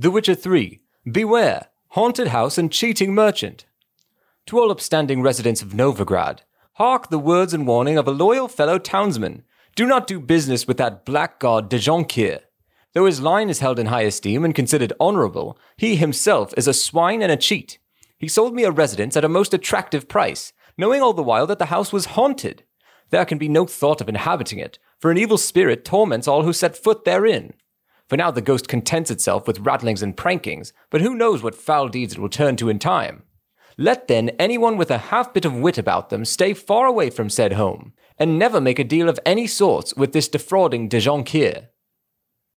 The Witcher 3 Beware, Haunted House and Cheating Merchant. To all upstanding residents of Novigrad, hark the words and warning of a loyal fellow townsman. Do not do business with that blackguard de Jonquier. Though his line is held in high esteem and considered honorable, he himself is a swine and a cheat. He sold me a residence at a most attractive price, knowing all the while that the house was haunted. There can be no thought of inhabiting it, for an evil spirit torments all who set foot therein. For now the ghost contents itself with rattlings and prankings, but who knows what foul deeds it will turn to in time. Let then anyone with a half bit of wit about them stay far away from said home, and never make a deal of any sorts with this defrauding de Jonquier.